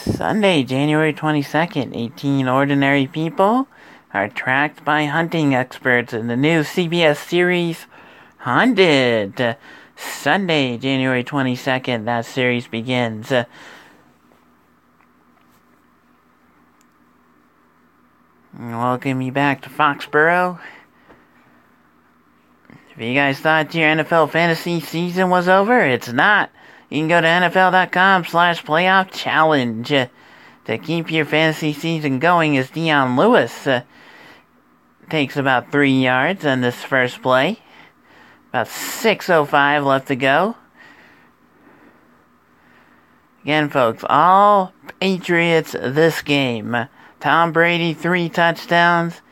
Sunday, January 22nd, 18 ordinary people are tracked by hunting experts in the new CBS series Hunted. Sunday, January 22nd, that series begins. Welcome you back to Foxborough. If you guys thought your NFL fantasy season was over, it's not. You can go to NFL.com slash playoff challenge. to keep your fantasy season going as Dion Lewis uh, takes about three yards on this first play. About 6.05 left to go. Again, folks, all Patriots this game. Tom Brady, three touchdowns.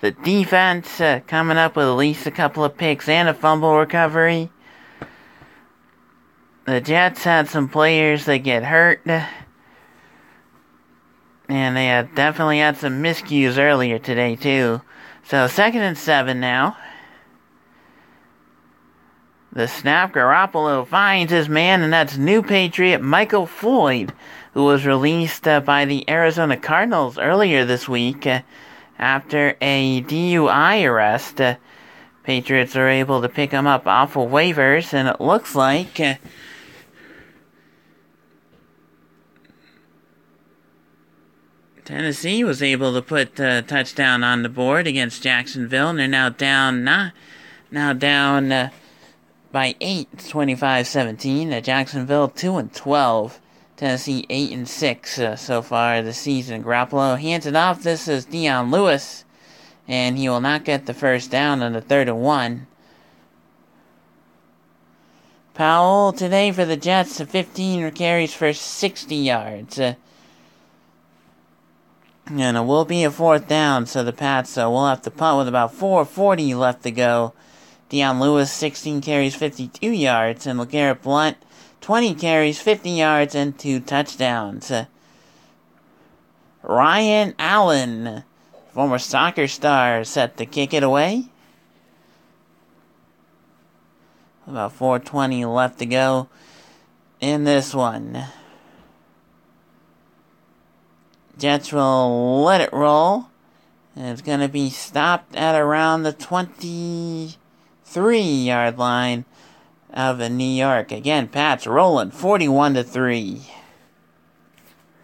The defense uh, coming up with at least a couple of picks and a fumble recovery. The Jets had some players that get hurt. And they had definitely had some miscues earlier today, too. So, second and seven now. The snap, Garoppolo finds his man, and that's new Patriot Michael Floyd, who was released uh, by the Arizona Cardinals earlier this week uh, after a DUI arrest. Uh, Patriots are able to pick him up off of waivers, and it looks like Tennessee was able to put a touchdown on the board against Jacksonville, and they're now down not now down uh, by 8, 25-17. Uh, Jacksonville 2 and 12. Tennessee 8 and 6 uh, so far this season. Garoppolo hands it off. This is Dion Lewis, and he will not get the first down on the third and one. Powell today for the Jets, 15 carries for 60 yards. And it will be a fourth down, so the Pats uh, will have to punt with about 4.40 left to go. Dion Lewis, 16 carries, 52 yards, and LeGarrette Blount, 20 carries, 50 yards, and two touchdowns. Ryan Allen, former soccer star, set to kick it away. About 4.20 left to go in this one. Jets will let it roll. It's going to be stopped at around the 23 yard line of the New York. Again, Pats rolling 41 to 3.